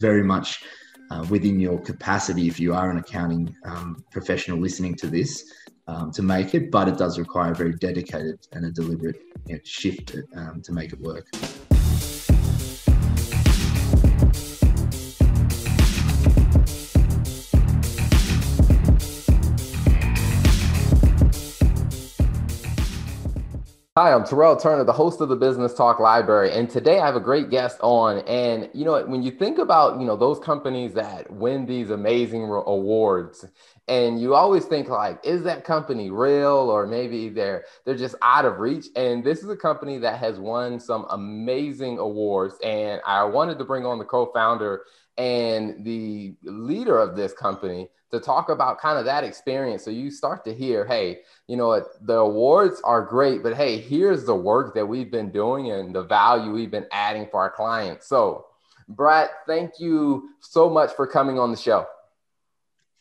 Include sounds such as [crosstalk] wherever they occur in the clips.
very much uh, within your capacity if you are an accounting um, professional listening to this um, to make it, but it does require a very dedicated and a deliberate you know, shift to, um, to make it work. Hi, I'm Terrell Turner, the host of the Business Talk Library, and today I have a great guest on. And you know, when you think about you know those companies that win these amazing awards, and you always think like, is that company real, or maybe they're they're just out of reach? And this is a company that has won some amazing awards, and I wanted to bring on the co-founder and the leader of this company to talk about kind of that experience. So you start to hear, hey, you know what, the awards are great, but hey, here's the work that we've been doing and the value we've been adding for our clients. So, Brad, thank you so much for coming on the show.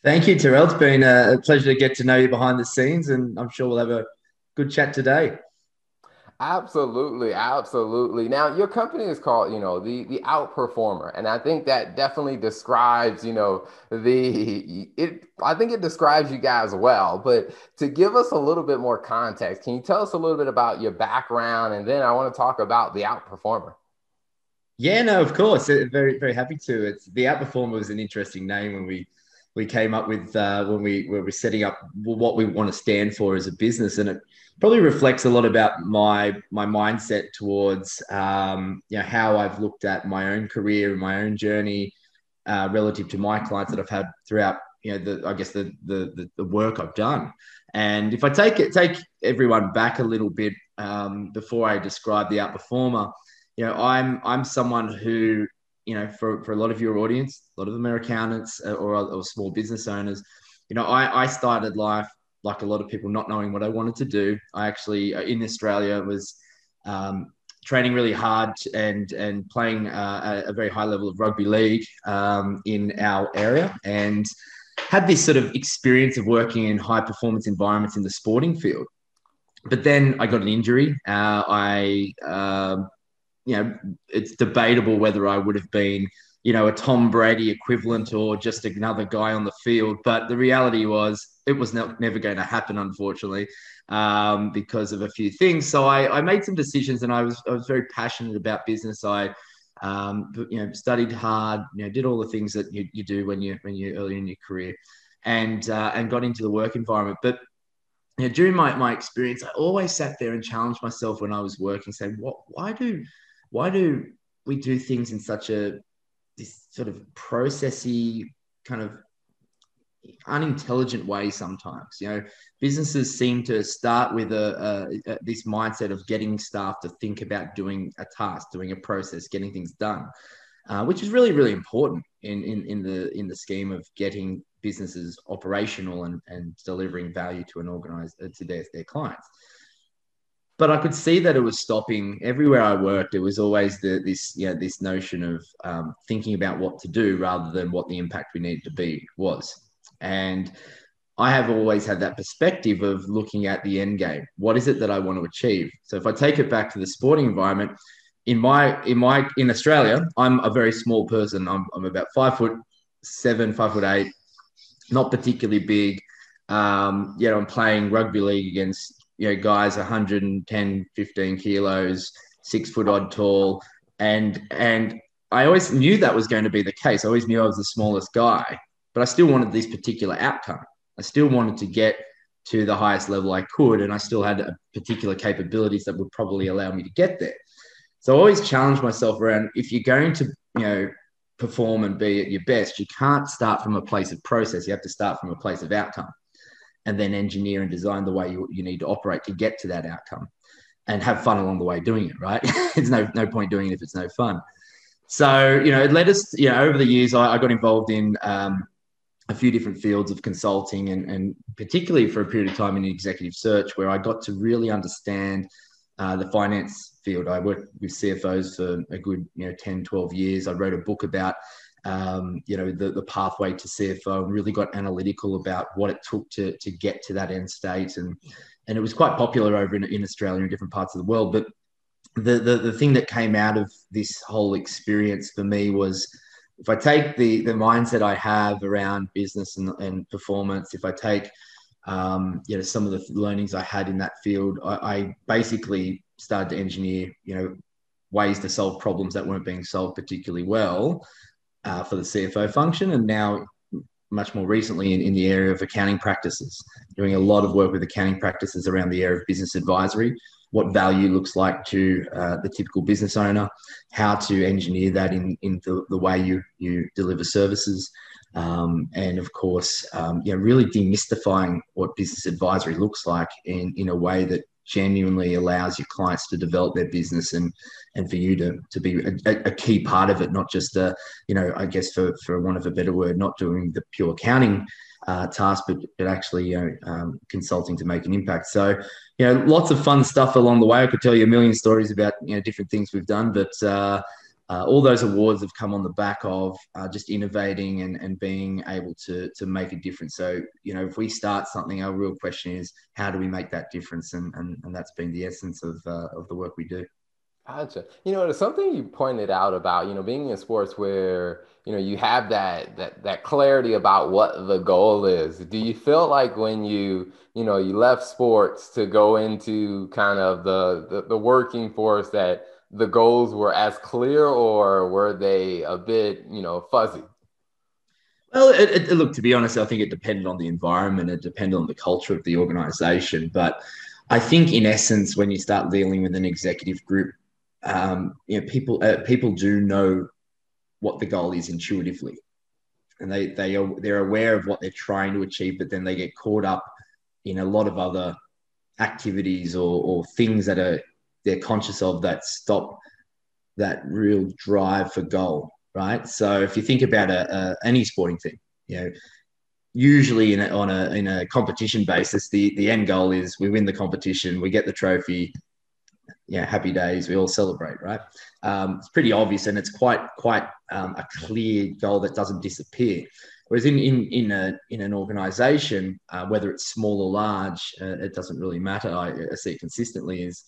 Thank you, Terrell. It's been a pleasure to get to know you behind the scenes, and I'm sure we'll have a good chat today. Absolutely, absolutely. Now, your company is called, you know, the the outperformer, and I think that definitely describes, you know, the it. I think it describes you guys well. But to give us a little bit more context, can you tell us a little bit about your background, and then I want to talk about the outperformer. Yeah, no, of course, very very happy to. It's the outperformer was an interesting name when we we came up with uh, when we were setting up what we want to stand for as a business, and it probably reflects a lot about my my mindset towards um, you know how I've looked at my own career and my own journey uh, relative to my clients that I've had throughout you know the I guess the, the the work I've done. And if I take it take everyone back a little bit um, before I describe the outperformer, you know I'm I'm someone who you know for, for a lot of your audience, a lot of them are accountants uh, or, or small business owners. You know, I, I started life like a lot of people, not knowing what I wanted to do. I actually, uh, in Australia, was um, training really hard and and playing uh, a, a, very high level of rugby league um, in our area, and had this sort of experience of working in high performance environments in the sporting field. But then I got an injury. Uh, I, uh, you know, it's debatable whether I would have been you know, a Tom Brady equivalent or just another guy on the field. But the reality was it was not, never going to happen, unfortunately, um, because of a few things. So I, I, made some decisions and I was, I was very passionate about business. I, um, you know, studied hard, you know, did all the things that you, you do when you, when you're early in your career and, uh, and got into the work environment. But you know, during my, my experience, I always sat there and challenged myself when I was working, saying, what, why do, why do we do things in such a this sort of processy kind of unintelligent way sometimes? You know businesses seem to start with a, a, a, this mindset of getting staff to think about doing a task doing a process getting things done uh, which is really really important in, in in the in the scheme of getting businesses operational and, and delivering value to an organized uh, to their, their clients but I could see that it was stopping everywhere I worked. It was always the, this, yeah, this notion of um, thinking about what to do rather than what the impact we needed to be was. And I have always had that perspective of looking at the end game. What is it that I want to achieve? So if I take it back to the sporting environment, in my in my in Australia, I'm a very small person. I'm, I'm about five foot seven, five foot eight, not particularly big. Um, yet I'm playing rugby league against you know, guys 110, 15 kilos, six foot odd tall. And, and I always knew that was going to be the case. I always knew I was the smallest guy, but I still wanted this particular outcome. I still wanted to get to the highest level I could, and I still had particular capabilities that would probably allow me to get there. So I always challenge myself around if you're going to, you know, perform and be at your best, you can't start from a place of process. You have to start from a place of outcome and then engineer and design the way you, you need to operate to get to that outcome and have fun along the way doing it, right? [laughs] It's no, no point doing it if it's no fun. So, you know, it led us, you know, over the years, I, I got involved in um, a few different fields of consulting and, and particularly for a period of time in executive search where I got to really understand uh, the finance field. I worked with CFOs for a good, you know, 10, 12 years. I wrote a book about um, you know, the, the pathway to CFO and really got analytical about what it took to, to get to that end state. And, and it was quite popular over in, in Australia and different parts of the world. But the, the, the thing that came out of this whole experience for me was if I take the the mindset I have around business and, and performance, if I take um, you know some of the learnings I had in that field, I, I basically started to engineer you know ways to solve problems that weren't being solved particularly well uh, for the CFO function, and now much more recently in, in the area of accounting practices, doing a lot of work with accounting practices around the area of business advisory, what value looks like to uh, the typical business owner, how to engineer that in, in the, the way you, you deliver services. Um, and of course, um, really demystifying what business advisory looks like in, in a way that genuinely allows your clients to develop their business and and for you to to be a, a, key part of it not just a you know i guess for for one of a better word not doing the pure accounting uh, task but but actually you know um, consulting to make an impact so you know, lots of fun stuff along the way. I could tell you a million stories about you know different things we've done, but uh, uh, all those awards have come on the back of uh, just innovating and, and being able to to make a difference. So you know, if we start something, our real question is how do we make that difference, and and, and that's been the essence of uh, of the work we do. Gotcha. You know, something you pointed out about, you know, being in sports where, you know, you have that that that clarity about what the goal is. Do you feel like when you, you know, you left sports to go into kind of the the, the working force that the goals were as clear or were they a bit, you know, fuzzy? Well, it, it, look, to be honest, I think it depended on the environment, it depended on the culture of the organization. But I think, in essence, when you start dealing with an executive group, um, you know, people uh, people do know what the goal is intuitively, and they they are they're aware of what they're trying to achieve, but then they get caught up in a lot of other activities or, or things that are they're conscious of that stop that real drive for goal, right? So if you think about a, a any sporting team, you know, usually in a, on a in a competition basis, the the end goal is we win the competition, we get the trophy, yeah, happy days. We all celebrate, right? Um, it's pretty obvious, and it's quite quite um, a clear goal that doesn't disappear. Whereas in in in a in an organisation, uh, whether it's small or large, uh, it doesn't really matter. I, I, see it consistently is,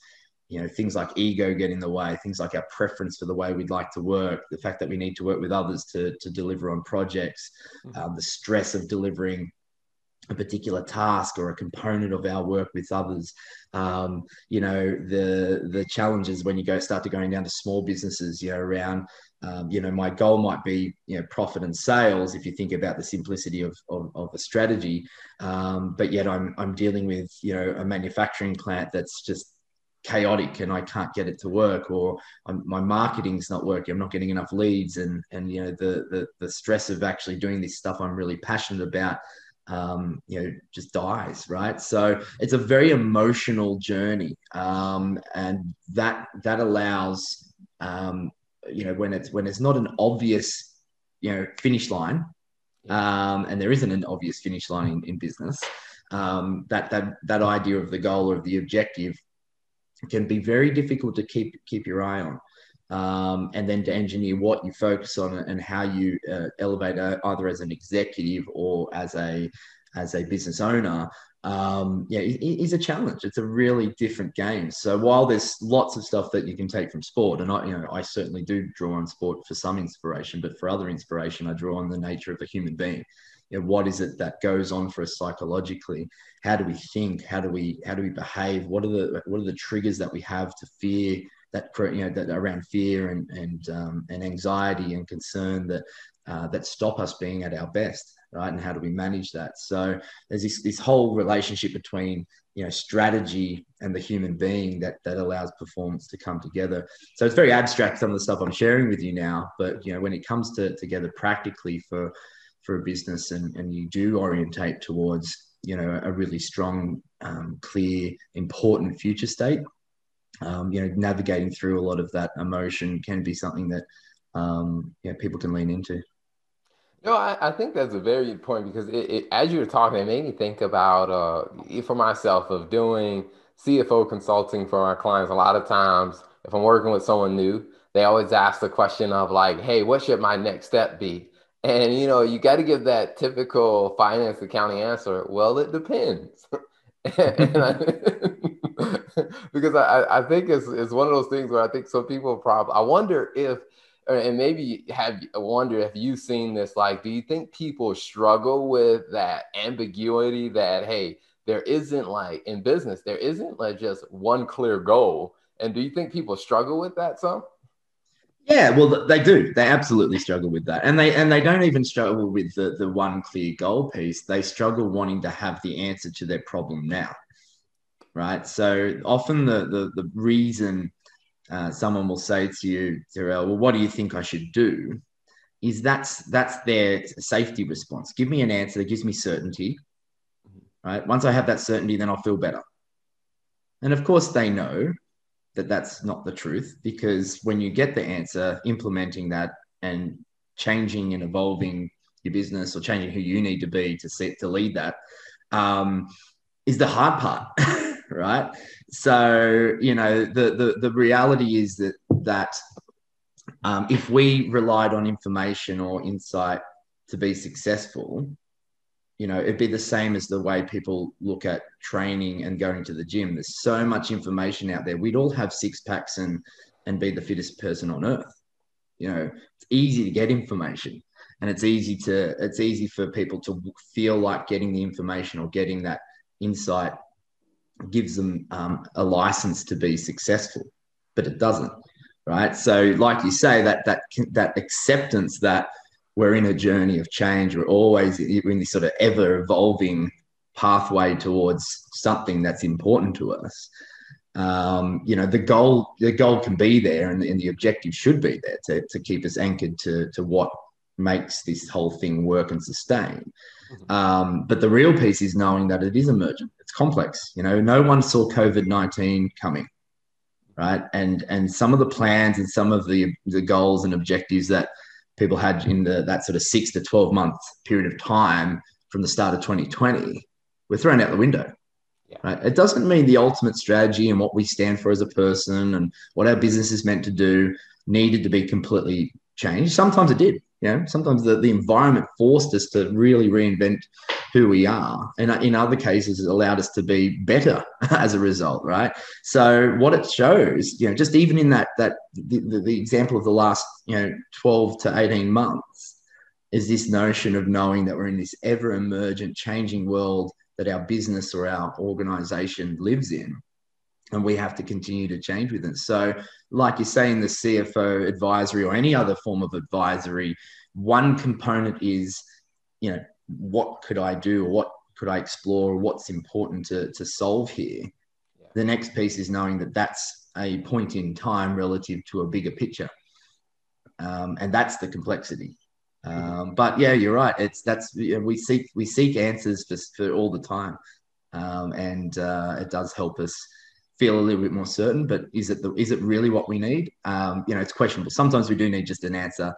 you know, things like ego get in the way, things like our preference for the way we'd like to work, the fact that we need to work with others to to deliver on projects, mm-hmm. um, the stress of delivering a particular task or a component of our work with others. Um, you know, the the challenges when you go start to going down to small businesses, you know, around um, you know, my goal might be, you know, profit and sales if you think about the simplicity of, of, of a strategy. Um, but yet I'm, I'm dealing with, you know, a manufacturing plant that's just chaotic and I can't get it to work or I'm, my marketing's not working. I'm not getting enough leads and, and, you know, the, the, the stress of actually doing this stuff I'm really passionate about um, you know, just dies, right? So it's a very emotional journey, um, and that that allows, um, you know, when it's when it's not an obvious, you know, finish line, um, and there isn't an obvious finish line in, in business. Um, that that that idea of the goal or of the objective can be very difficult to keep keep your eye on um, and then to engineer what you focus on and how you uh, elevate uh, either as an executive or as a as a business owner um, yeah it, it is a challenge. It's a really different game. So while there's lots of stuff that you can take from sport and i you know i certainly do draw on sport for some inspiration but for other inspiration i draw on the nature of a human being you know, what is it that goes on for us psychologically? How do we think? How do we how do we behave? What are the what are the triggers that we have to fear that you know that around fear and and um, and anxiety and concern that uh, that stop us being at our best right? And how do we manage that? So there's this this whole relationship between you know strategy and the human being that that allows performance to come together. So it's very abstract some of the stuff i'm sharing with you now but you know when it comes to together practically for for a business and and you do orientate towards you know a really strong um, clear important future state um, you know, navigating through a lot of that emotion can be something that um, you know, people can lean into. No, I, I think that's a very good point because it, it, as you were talking, it made me think about uh, for myself of doing CFO consulting for our clients. A lot of times, if I'm working with someone new, they always ask the question of like, "Hey, what should my next step be?" And you know, you got to give that typical finance accounting answer. Well, it depends. [laughs] I, because I, I think it's, it's one of those things where I think some people probably, I wonder if, and maybe have wonder if you've seen this. Like, do you think people struggle with that ambiguity that hey, there isn't like in business, there isn't like just one clear goal. And do you think people struggle with that some? Yeah, well, they do. They absolutely struggle with that, and they and they don't even struggle with the the one clear goal piece. They struggle wanting to have the answer to their problem now, right? So often the the the reason uh, someone will say to you, Terrell, well, what do you think I should do? Is that's that's their safety response. Give me an answer that gives me certainty, right? Once I have that certainty, then I'll feel better. And of course, they know that that's not the truth because when you get the answer, implementing that and changing and evolving your business or changing who you need to be to set to lead that um, is the hard part, [laughs] right? So you know the the the reality is that that um, if we relied on information or insight to be successful, you know, it'd be the same as the way people look at training and going to the gym. There's so much information out there. We'd all have six packs and and be the fittest person on earth. You know, it's easy to get information and it's easy to it's easy for people to feel like getting the information or getting that insight gives them um, a license to be successful, but it doesn't, right? So, like you say, that that that acceptance that we're in a journey of change. We're always in this sort of ever evolving pathway towards something that's important to us. Um, you know, the goal the goal can be there, and, and the objective should be there to, to keep us anchored to to what makes this whole thing work and sustain. Mm-hmm. Um, but the real piece is knowing that it is emergent. It's complex. You know, no one saw COVID nineteen coming, right? And and some of the plans and some of the the goals and objectives that people had in the, that sort of six to 12 month period of time from the start of 2020 were thrown out the window. Yeah. Right? It doesn't mean the ultimate strategy and what we stand for as a person and what our business is meant to do needed to be completely changed. Sometimes it did. You know, sometimes the, the environment forced us to really reinvent who we are. And uh, in other cases, it allowed us to be better [laughs] as a result, right? So what it shows, you know, just even in that that the, the, the example of the last, you know, 12 to 18 months is this notion of knowing that we're in this ever emergent changing world that our business or our organization lives in and we have to continue to change with it. So, like you say in the CFO advisory or any other form of advisory, one component is, you know, what could I do or what could I explore or what's important to, to solve here. Yeah. The next piece is knowing that that's a point in time relative to a bigger picture. Um, and that's the complexity. Um, but yeah, you're right. It's that's you know, we seek we seek answers for, for all the time, um, and uh, it does help us feel a little bit more certain. But is it the, is it really what we need? Um, you know, it's questionable. Sometimes we do need just an answer,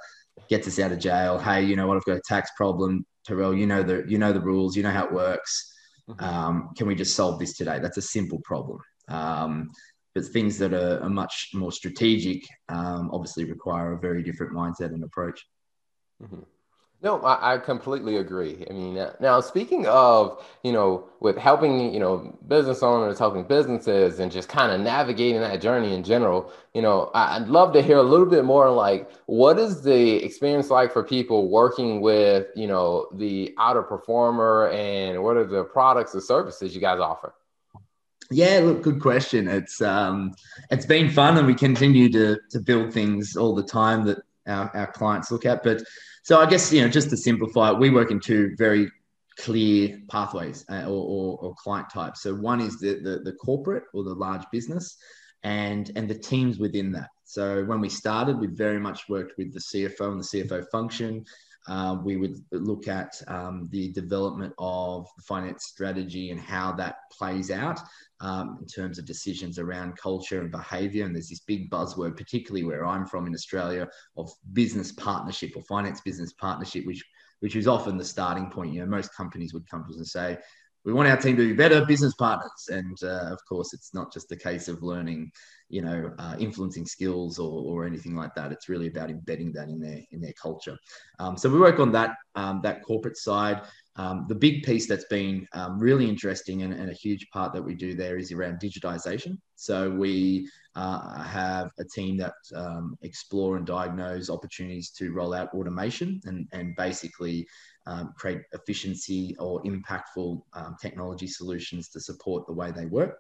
gets us out of jail. Hey, you know what? I've got a tax problem. Terrell, you know the you know the rules. You know how it works. Mm-hmm. Um, can we just solve this today? That's a simple problem. Um, but things that are, are much more strategic um, obviously require a very different mindset and approach. Mm-hmm. No, I, I, completely agree. I mean, now speaking of, you know, with helping, you know, business owners, helping businesses, and just kind of navigating that journey in general, you know, I'd love to hear a little bit more like what is the experience like for people working with, you know, the outperformer and what are the products or services you guys offer? Yeah, look, good question. It's um, it's been fun, and we continue to to build things all the time that our, our clients look at, but so I guess you know just to simplify, we work in two very clear pathways uh, or, or, or, client types. So one is the, the, the corporate or the large business, and and the teams within that. So when we started, we very much worked with the CFO and the CFO function. Uh, we would look at um, the development of the finance strategy and how that plays out um, in terms of decisions around culture and behavior. And there's this big buzzword, particularly where I'm from in Australia, of business partnership or finance business partnership, which which is often the starting point. You know, most companies would come to us and say, we want our team to be better business partners. And uh, of course, it's not just a case of learning, you know, uh, influencing skills or, or anything like that. It's really about embedding that in their in their culture. Um, so we work on that um, that corporate side. Um, the big piece that's been um, really interesting and, and, a huge part that we do there is around digitization. So we uh, have a team that um, explore and diagnose opportunities to roll out automation and, and basically um, create efficiency or impactful um, technology solutions to support the way they work.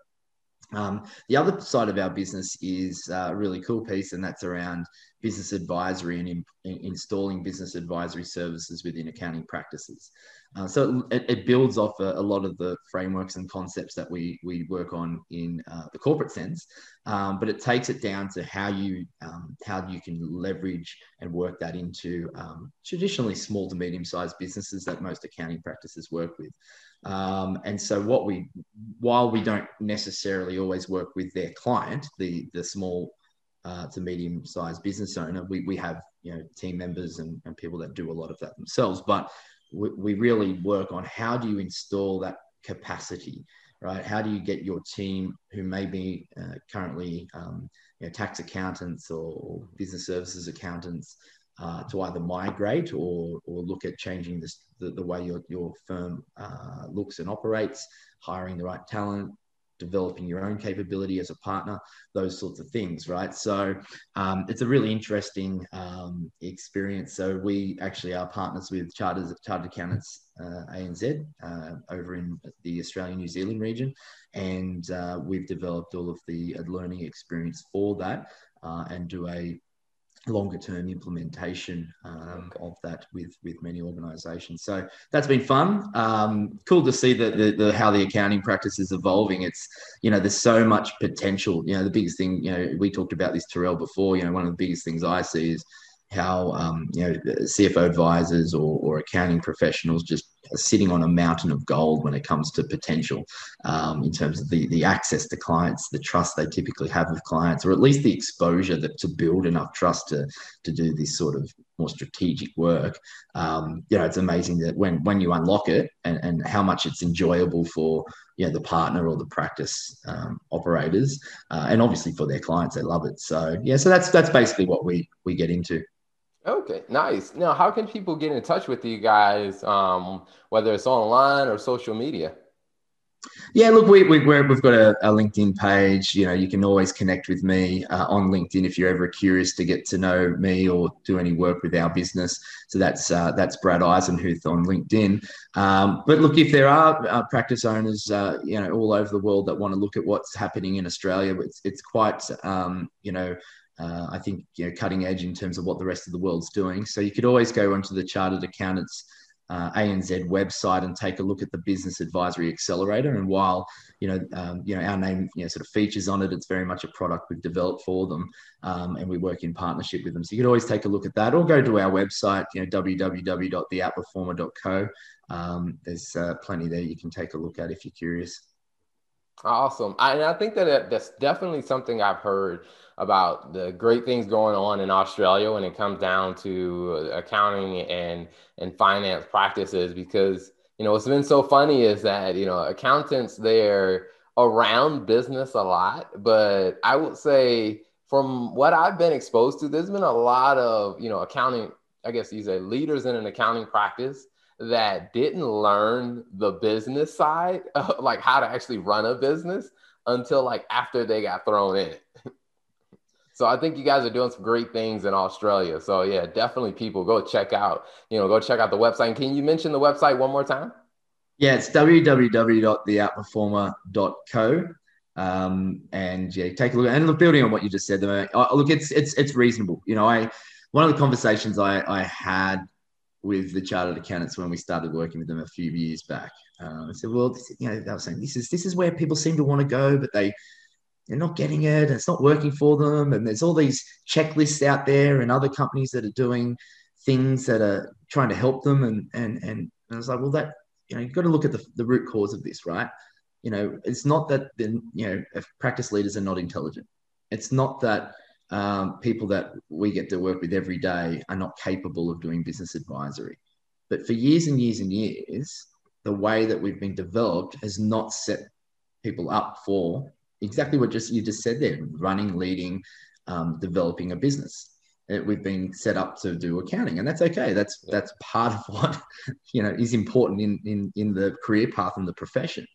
Um, the other side of our business is a really cool piece, and that's around business advisory and in, in installing business advisory services within accounting practices. Uh, so it, it, builds off a, a, lot of the frameworks and concepts that we we work on in uh, the corporate sense, um, but it takes it down to how you um, how you can leverage and work that into um, traditionally small to medium sized businesses that most accounting practices work with. Um, and so what we, while we don't necessarily always work with their client, the the small uh, to medium sized business owner, we, we have you know team members and, and people that do a lot of that themselves. But we, we really work on how do you install that capacity, right? How do you get your team who may be uh, currently um, you know, tax accountants or business services accountants uh, to either migrate or, or look at changing this, the, the way your, your firm uh, looks and operates, hiring the right talent, developing your own capability as a partner, those sorts of things, right? So um, it's a really interesting um, experience. So we actually are partners with Chartered, Chartered Accountants uh, ANZ uh, over in the Australian New Zealand region, and uh, we've developed all of the learning experience for that uh, and do a longer term implementation um, of that with with many organizations. So that's been fun. Um, cool to see that the, the, how the accounting practice is evolving. It's you know there's so much potential. You know the biggest thing you know we talked about this terrell before. You know one of the biggest things i see is how um, you know CFO advisors or, or accounting professionals just sitting on a mountain of gold when it comes to potential um, in terms of the, the access to clients, the trust they typically have with clients, or at least the exposure that to build enough trust to to do this sort of more strategic work. Um, you know, it's amazing that when when you unlock it and, and how much it's enjoyable for you know the partner or the practice um, operators, uh, and obviously for their clients, they love it. So yeah, so that's that's basically what we we get into. Okay, nice. Now, how can people get in touch with you guys, um, whether it's online or social media? Yeah, look, we, we, have got a, a, LinkedIn page. You know, you can always connect with me uh, on LinkedIn if you're ever curious to get to know me or do any work with our business. So that's uh, that's Brad Eisenhuth on LinkedIn. Um, but look, if there are uh, practice owners, uh, you know, all over the world that want to look at what's happening in Australia, it's it's quite, um, you know, uh, I think you know cutting edge in terms of what the rest of the world's doing. So you could always go onto the Chartered Accountants uh, ANZ website and take a look at the Business Advisory Accelerator. And while you know um, you know our name you know sort of features on it, it's very much a product we've developed for them, um, and we work in partnership with them. So you could always take a look at that, or go to our website, you know www.theoutperformer.co. Um, there's uh, plenty there you can take a look at if you're curious. Awesome. I, and I think that that's definitely something I've heard about the great things going on in Australia when it comes down to uh, accounting and and finance practices because you know what's been so funny is that you know accountants they're around business a lot but I would say from what I've been exposed to there's been a lot of you know accounting I guess you say leaders in an accounting practice that didn't learn the business side [laughs] like how to actually run a business until like after they got thrown in [laughs] So I think you guys are doing some great things in Australia. So yeah, definitely people go check out, you know, go check out the website. And can you mention the website one more time? Yeah, it's www.theoutperformer.co. Um, and yeah, take a look. And look, building on what you just said, though, look, it's it's it's reasonable. You know, I one of the conversations I I had with the chartered accountants when we started working with them a few years back. Uh, I said, well, this, you know, they were saying this is this is where people seem to want to go, but they they're not getting it and it's not working for them. And there's all these checklists out there and other companies that are doing things that are trying to help them. And and and, and I was like, well, that you know, you've got to look at the, the root cause of this, right? You know, it's not that the you know practice leaders are not intelligent. It's not that um, people that we get to work with every day are not capable of doing business advisory. But for years and years and years, the way that we've been developed has not set people up for exactly what just you just said there running leading um, developing a business it, we've been set up to do accounting, and that's okay. That's that's part of what [laughs] you know is important in in in the career path and the profession.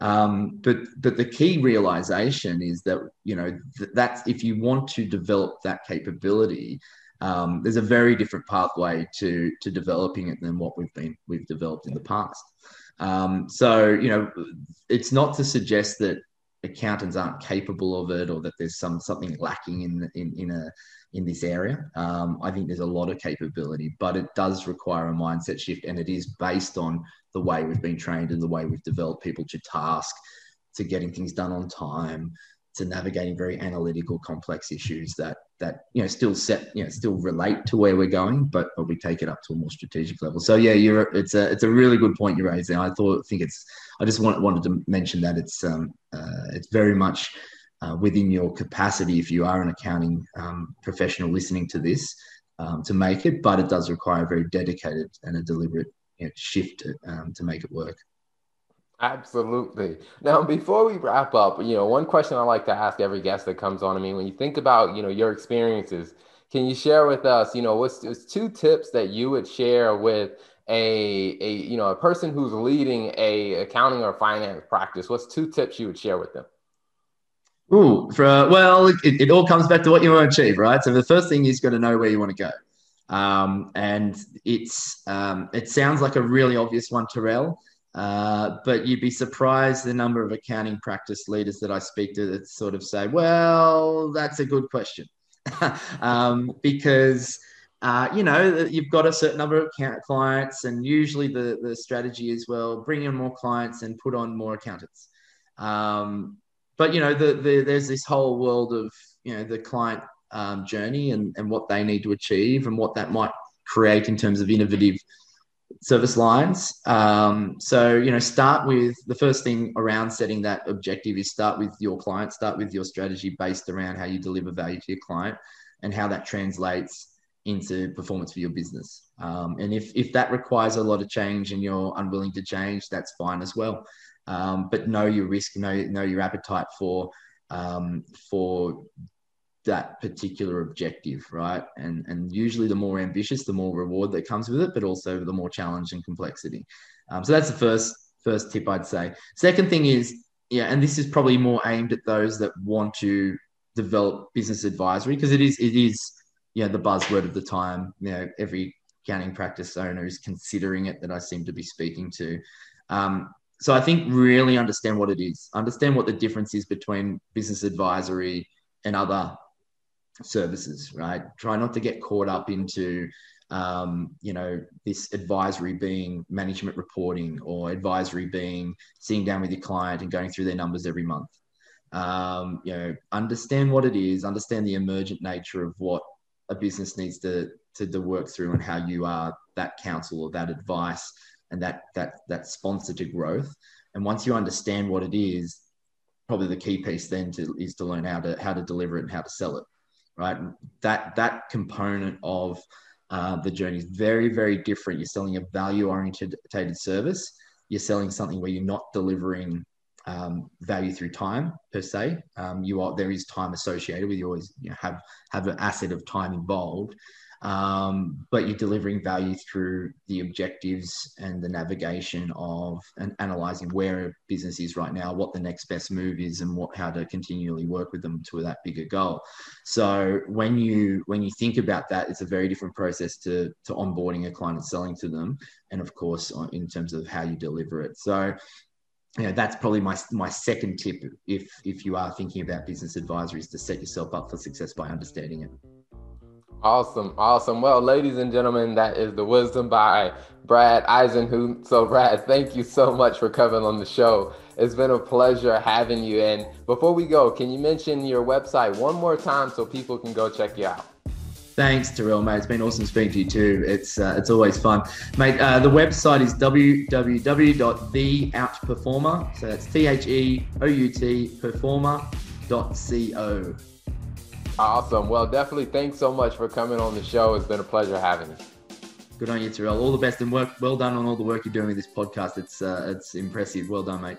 Um, but but the key realization is that you know th- that's if you want to develop that capability, um, there's a very different pathway to to developing it than what we've been we've developed in the past. Um, so you know, it's not to suggest that accountants aren't capable of it or that there's some something lacking in in in a in this area. Um, I think there's a lot of capability, but it does require a mindset shift, and it is based on the way we've been trained and the way we've developed people to task, to getting things done on time, to navigating very analytical, complex issues that that you know still set you know still relate to where we're going, but but we take it up to a more strategic level. So yeah, you're it's a it's a really good point you raised. And I thought think it's I just want, wanted to mention that it's um uh, it's very much uh, within your capacity if you are an accounting um, professional listening to this um, to make it, but it does require a very dedicated and a deliberate you know, shift it, um, to make it work. Absolutely. Now, before we wrap up, you know, one question I like to ask every guest that comes on. I mean, when you think about, you know, your experiences, can you share with us, you know, what's, what's two tips that you would share with a, a, you know, a person who's leading a accounting or finance practice? What's two tips you would share with them? Ooh, for, well, it, it all comes back to what you want to achieve, right? So the first thing is got to know where you want to go. Um, and it's um, it sounds like a really obvious one, Terrell, uh, but you'd be surprised the number of accounting practice leaders that I speak to that sort of say, "Well, that's a good question," [laughs] um, because uh, you know you've got a certain number of clients, and usually the the strategy is well, bring in more clients and put on more accountants. Um, but you know, the, the, there's this whole world of you know the client um, journey and, and what they need to achieve and what that might create in terms of innovative service lines. Um, so you know, start with the first thing around setting that objective is start with your client, start with your strategy based around how you deliver value to your client and how that translates into performance for your business. Um, and if if that requires a lot of change and you're unwilling to change, that's fine as well um, but know your risk, know know your appetite for um, for that particular objective, right? And and usually the more ambitious, the more reward that comes with it, but also the more challenge and complexity. Um, so that's the first first tip I'd say. Second thing is, yeah, and this is probably more aimed at those that want to develop business advisory because it is it is you know the buzzword of the time. You know, every accounting practice owner is considering it that I seem to be speaking to. Um, so I think really understand what it is, understand what the difference is between business advisory and other services, right? Try not to get caught up into, um, you know, this advisory being management reporting or advisory being sitting down with your client and going through their numbers every month. Um, you know, understand what it is, understand the emergent nature of what a business needs to, to, to work through and how you are that counsel or that advice and that that that sponsor to growth. And once you understand what it is, probably the key piece then to, is to learn how to how to deliver it and how to sell it. Right. That that component of uh, the journey is very very different. You're selling a value oriented service. You're selling something where you're not delivering um, value through time per se. Um, you are there is time associated with you always you know, have have an asset of time involved, um, but you're delivering value through the objectives and the navigation of and analyzing where a business is right now, what the next best move is, and what how to continually work with them to that bigger goal. So when you when you think about that, it's a very different process to to onboarding a client and selling to them, and of course in terms of how you deliver it. So you know, that's probably my my second tip if if you are thinking about business advisory is to set yourself up for success by understanding it. Awesome, awesome. Well, ladies and gentlemen, that is the wisdom by Brad Eisenhuth. So, Brad, thank you so much for coming on the show. It's been a pleasure having you. And before we go, can you mention your website one more time so people can go check you out? Thanks, Terrell, mate. It's been awesome speaking to you too. It's uh, it's always fun, mate. Uh, the website is www.theoutperformer. So that's T H E O U T performer.co. Awesome. Well, definitely thanks so much for coming on the show. It's been a pleasure having you. Good on you, Terrell. All the best and work. Well done on all the work you're doing with this podcast. It's uh, it's impressive. Well done, mate.